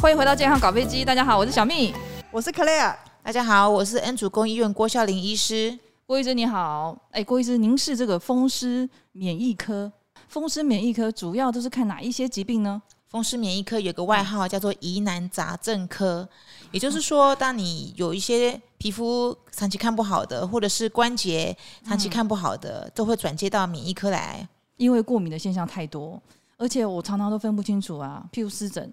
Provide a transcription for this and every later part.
欢迎回到健康搞飞机，大家好，我是小蜜，我是 Claire，大家好，我是恩主公医院郭孝林医师，郭医师你好，哎，郭医师，您是这个风湿免疫科，风湿免疫科主要都是看哪一些疾病呢？风湿免疫科有个外号叫做疑难杂症科，也就是说，当你有一些皮肤长期看不好的，或者是关节长期看不好的，嗯、都会转接到免疫科来，因为过敏的现象太多，而且我常常都分不清楚啊，譬如湿疹。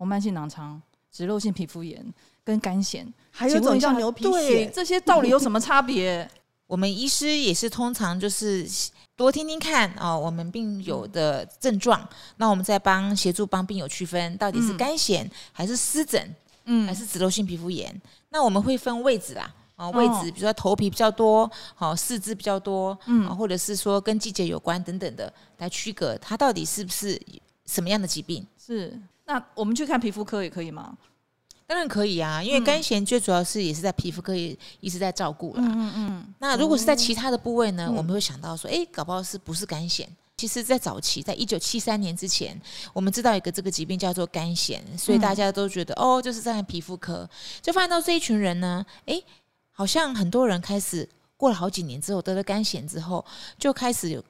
红斑性囊疮、脂漏性皮肤炎跟干癬，还有一种叫牛皮癣，对，这些到底有什么差别？我们医师也是通常就是多听听看哦，我们病友的症状，嗯、那我们再帮协助帮病友区分到底是干癬还是湿疹，嗯，还是脂漏性皮肤炎。嗯、那我们会分位置啦，啊，位置，比如说头皮比较多，好，四肢比较多，嗯，或者是说跟季节有关等等的，来区隔它到底是不是什么样的疾病？是。那我们去看皮肤科也可以吗？当然可以啊，因为干癬最主要是也是在皮肤科也一直在照顾啦。嗯嗯。那如果是在其他的部位呢？嗯、我们会想到说，哎、欸，搞不好是不是干癬？其实，在早期，在一九七三年之前，我们知道一个这个疾病叫做干癬，所以大家都觉得、嗯、哦，就是在皮肤科。就发现到这一群人呢，哎、欸，好像很多人开始过了好几年之后得了干癬之后，就开始有。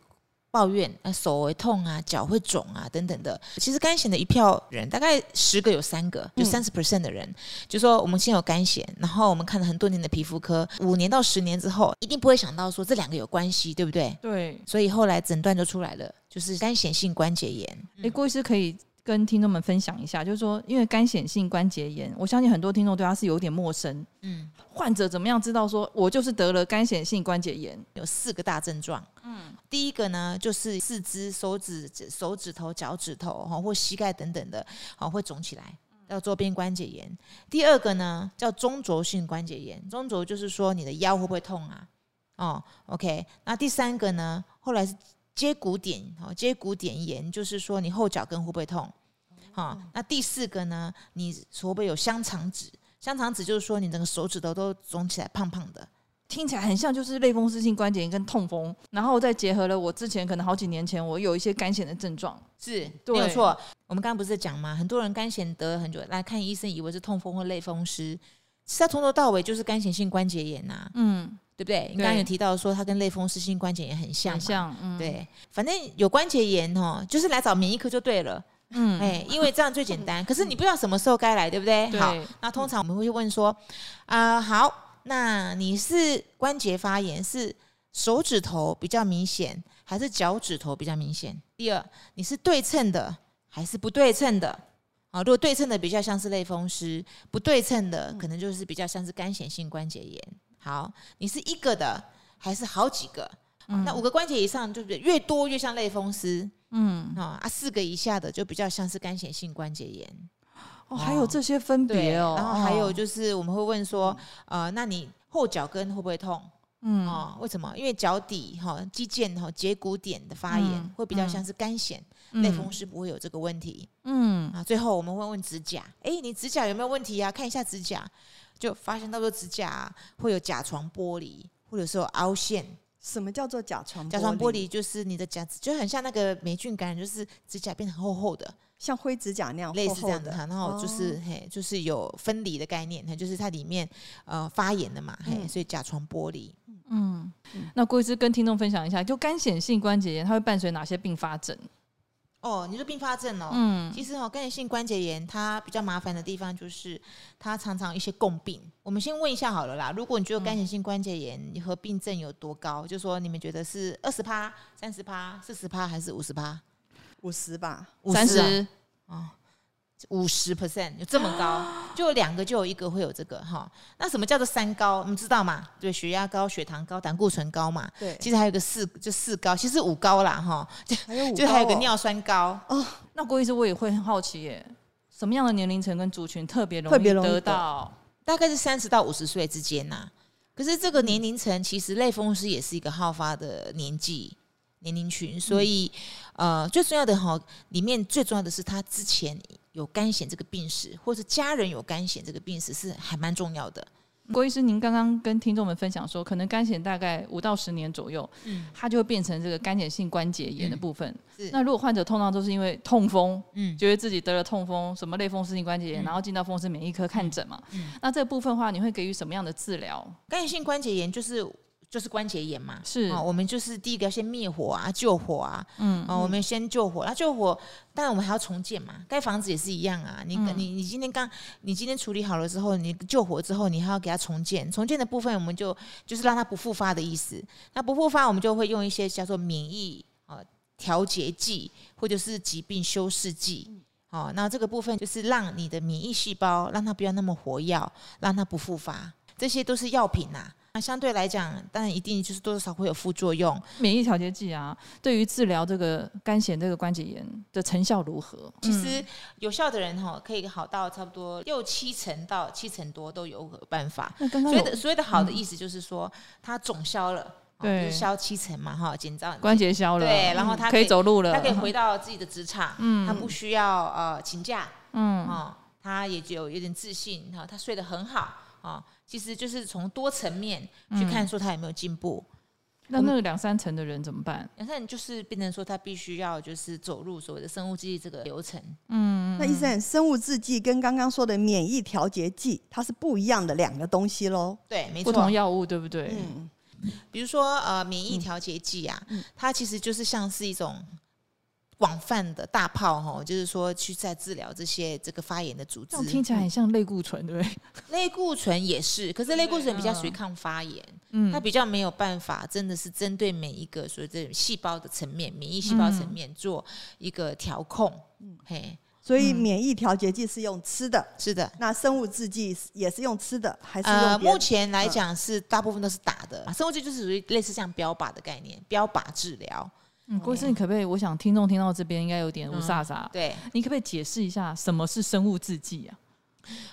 抱怨啊，手会痛啊，脚会肿啊，等等的。其实肝癣的一票人，大概十个有三个，就三十 percent 的人，嗯、就说我们先有肝癣，然后我们看了很多年的皮肤科，五年到十年之后，一定不会想到说这两个有关系，对不对？对。所以后来诊断就出来了，就是肝癣性关节炎。哎、嗯，郭医师可以跟听众们分享一下，就是说，因为干癬性关节炎，我相信很多听众对它是有点陌生。嗯。患者怎么样知道说我就是得了干癬性关节炎？有四个大症状。嗯，第一个呢就是四肢、手指、手指头、脚趾头哈或膝盖等等的，好会肿起来，叫周边关节炎。第二个呢叫中轴性关节炎，中轴就是说你的腰会不会痛啊？哦，OK。那第三个呢，后来是接骨点，哦，接骨点炎就是说你后脚跟会不会痛？好，那第四个呢，你会不会有香肠指？香肠指就是说，你整个手指头都肿起来，胖胖的，听起来很像就是类风湿性关节炎跟痛风，然后再结合了我之前可能好几年前我有一些干癬的症状，是对没有错。我们刚刚不是在讲吗？很多人干癬得了很久，来看医生以为是痛风或类风湿，其实他从头到尾就是干癬性关节炎呐、啊，嗯，对不对？你刚刚有提到说它跟类风湿性关节炎很像，很像，嗯，对，反正有关节炎哦，就是来找免疫科就对了。嗯，哎，因为这样最简单。可是你不知道什么时候该来，对不对？对。好，那通常我们会问说，啊、呃，好，那你是关节发炎，是手指头比较明显，还是脚趾头比较明显？第二，你是对称的还是不对称的？啊，如果对称的比较像是类风湿，不对称的可能就是比较像是干癬性关节炎。好，你是一个的还是好几个？嗯、那五个关节以上，对不对？越多越像类风湿。嗯啊，四个以下的就比较像是干显性关节炎哦，还有这些分别哦。然后还有就是我们会问说，呃，那你后脚跟会不会痛？嗯啊，为什么？因为脚底哈肌腱哈节骨点的发炎会比较像是干癬，类风湿不会有这个问题。嗯啊，最后我们会问指甲，哎，你指甲有没有问题呀？看一下指甲，就发现到时候指甲会有甲床剥离，或者是有凹陷。什么叫做甲床？甲床剥离就是你的甲子就很像那个霉菌感染，就是指甲变得厚厚的，像灰指甲那样，类似这样的。然后就是、哦、嘿，就是有分离的概念，它就是它里面呃发炎的嘛，嘿，所以甲床剥离。嗯，嗯那郭医师跟听众分享一下，就干癬性关节炎，它会伴随哪些并发症？哦，你说并发症哦，嗯，其实哦，干癬性关节炎它比较麻烦的地方就是它常常一些共病。我们先问一下好了啦，如果你觉得干性性关节炎你合并症有多高？嗯、就说你们觉得是二十趴、三十趴、四十趴还是五十趴？五十吧，三十啊。五十 percent 有这么高，就有两个就有一个会有这个哈。那什么叫做三高？你知道吗？对，血压高、血糖高、胆固醇高嘛。对，其实还有个四，就四高，其实五高啦哈。还有五高，就还有个尿酸高哦。那郭医师，我也会很好奇耶，什么样的年龄层跟族群特别容易得到？大概是三十到五十岁之间呐。可是这个年龄层其实类风湿也是一个好发的年纪年龄群，所以、嗯、呃，最重要的哈，里面最重要的是他之前。有干癬这个病史，或者家人有干癬这个病史，是还蛮重要的。郭医师，您刚刚跟听众们分享说，可能干癬大概五到十年左右，嗯，它就会变成这个干癬性关节炎的部分。嗯、那如果患者通常都是因为痛风，嗯，觉得自己得了痛风，什么类风湿性关节炎，嗯、然后进到风湿免疫科看诊嘛，嗯，那这部分的话，你会给予什么样的治疗？干癬性关节炎就是。就是关节炎嘛，是。啊，我们就是第一个要先灭火啊，救火啊，嗯啊，我们先救火，那救火，当然我们还要重建嘛，盖房子也是一样啊，你你你今天刚，你今天处理好了之后，你救火之后，你还要给它重建，重建的部分我们就就是让它不复发的意思，那不复发，我们就会用一些叫做免疫啊调节剂或者是疾病修饰剂，哦，那这个部分就是让你的免疫细胞让它不要那么活跃，让它不复发，这些都是药品呐、啊。那相对来讲，当然一定就是多多少少会有副作用。免疫调节剂啊，对于治疗这个干癬这个关节炎的成效如何？其实有效的人哈，可以好到差不多六七成到七成多都有办法。那刚刚所谓的所谓的好的意思就是说，它总消了，对，消七成嘛哈，紧张关节消了，对，然后他可以走路了，他可以回到自己的职场，嗯，他不需要呃请假，嗯，哦，他也有有点自信哈，他睡得很好啊。其实就是从多层面去看，说他有没有进步。嗯、那那个两三层的人怎么办？两三层就是变成说他必须要就是走入所谓的生物制剂这个流程。嗯，那医生，生物制剂跟刚刚说的免疫调节剂，它是不一样的两个东西喽？对，没错，不同药物对不对？嗯，比如说呃，免疫调节剂啊，嗯、它其实就是像是一种。广泛的大炮哈，就是说去在治疗这些这个发炎的组织，听起来很像类固醇，对不对？类固醇也是，可是类固醇比较属于抗发炎，嗯，它比较没有办法，真的是针对每一个所谓这种细胞的层面，免疫细胞层面做一个调控，嗯，嘿，所以免疫调节剂是用吃的，是的，那生物制剂也是用吃的，还是呃，目前来讲是大部分都是打的，生物制就是属于类似像标靶的概念，标靶治疗。嗯，郭医生，你可不可以？我想听众听到这边应该有点雾煞煞。对，你可不可以解释一下什么是生物制剂啊？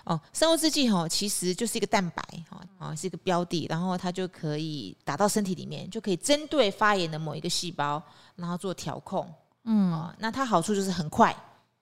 哦，生物制剂哈，其实就是一个蛋白哈，啊，是一个标的，然后它就可以打到身体里面，就可以针对发炎的某一个细胞，然后做调控。嗯，哦，那它好处就是很快，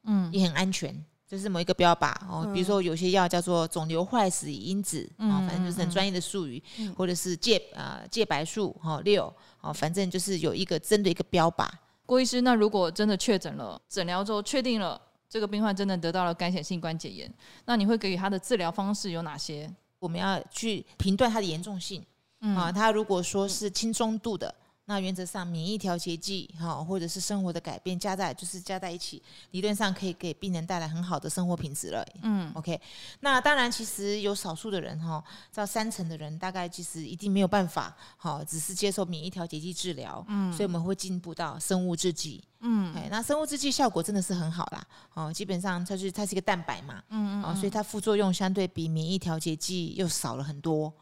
嗯，也很安全，就是某一个标靶哦。比如说有些药叫做肿瘤坏死因子，啊，反正就是很专业的术语，或者是介啊介白素哈六。哦，反正就是有一个针对一个标靶。郭医师，那如果真的确诊了，诊疗之后确定了这个病患真的得到了干显性关节炎，那你会给予他的治疗方式有哪些？我们要去评断它的严重性。嗯，啊，他如果说是轻中度的。那原则上，免疫调节剂哈，或者是生活的改变加在就是加在一起，理论上可以给病人带来很好的生活品质了。嗯，OK。那当然，其实有少数的人哈，到三成的人大概其实一定没有办法，好，只是接受免疫调节剂治疗。嗯，所以我们会进步到生物制剂。嗯，哎，那生物制剂效果真的是很好啦。哦，基本上它是它是一个蛋白嘛。嗯嗯。哦，所以它副作用相对比免疫调节剂又少了很多。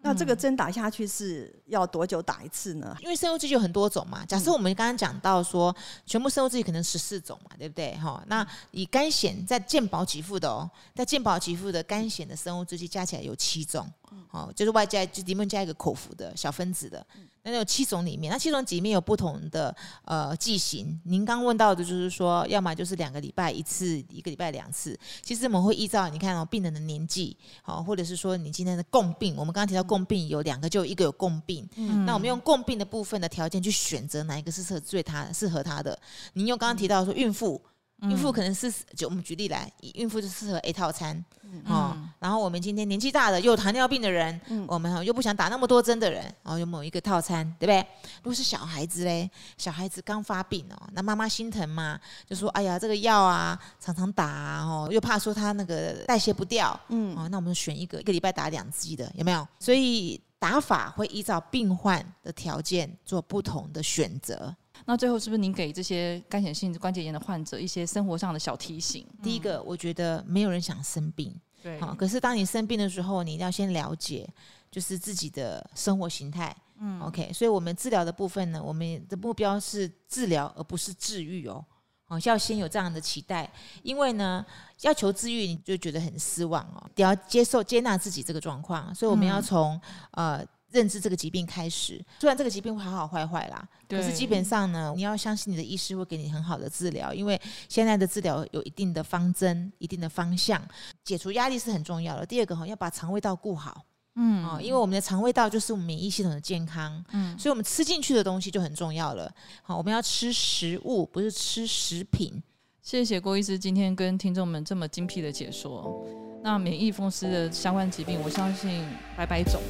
那这个针打下去是要多久打一次呢？因为生物制剂有很多种嘛。假设我们刚刚讲到说，全部生物制剂可能十四种嘛，对不对？哈，那以肝藓在健保给付的哦，在健保给付的肝藓的生物制剂加起来有七种，哦，就是外加就里面加一个口服的小分子的。那有七种里面，那七种里面有不同的呃剂型。您刚问到的就是说，要么就是两个礼拜一次，一个礼拜两次。其实我们会依照你看哦，病人的年纪，好，或者是说你今天的共病，我们刚刚提到共病有两个，就一个有共病。嗯，那我们用共病的部分的条件去选择哪一个是适合最他适合他的。您又刚刚提到说孕妇。孕妇可能是，就我们举例来，孕妇就适合 A 套餐，嗯、哦，然后我们今天年纪大的又有糖尿病的人，嗯、我们又不想打那么多针的人，然后有某一个套餐，对不对？如果是小孩子嘞，小孩子刚发病哦，那妈妈心疼嘛，就说哎呀，这个药啊，常常打啊，哦，又怕说他那个代谢不掉，嗯，哦，那我们选一个一个礼拜打两剂的，有没有？所以打法会依照病患的条件做不同的选择。那最后是不是您给这些干显性关节炎的患者一些生活上的小提醒？第一个，我觉得没有人想生病，对，好。可是当你生病的时候，你一定要先了解，就是自己的生活形态。嗯，OK。所以我们治疗的部分呢，我们的目标是治疗，而不是治愈哦。好，要先有这样的期待，因为呢，要求治愈，你就觉得很失望哦。你要接受、接纳自己这个状况，所以我们要从、嗯、呃。认知这个疾病开始，虽然这个疾病会好好坏坏啦，可是基本上呢，你要相信你的医师会给你很好的治疗，因为现在的治疗有一定的方针、一定的方向，解除压力是很重要的。第二个哈，要把肠胃道顾好，嗯啊，因为我们的肠胃道就是我们免疫系统的健康，嗯，所以我们吃进去的东西就很重要了。好，我们要吃食物，不是吃食品。谢谢郭医师今天跟听众们这么精辟的解说。那免疫风湿的相关疾病，我相信百百种。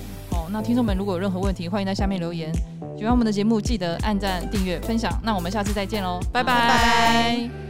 那听众们如果有任何问题，欢迎在下面留言。喜欢我们的节目，记得按赞、订阅、分享。那我们下次再见喽，拜拜。拜拜。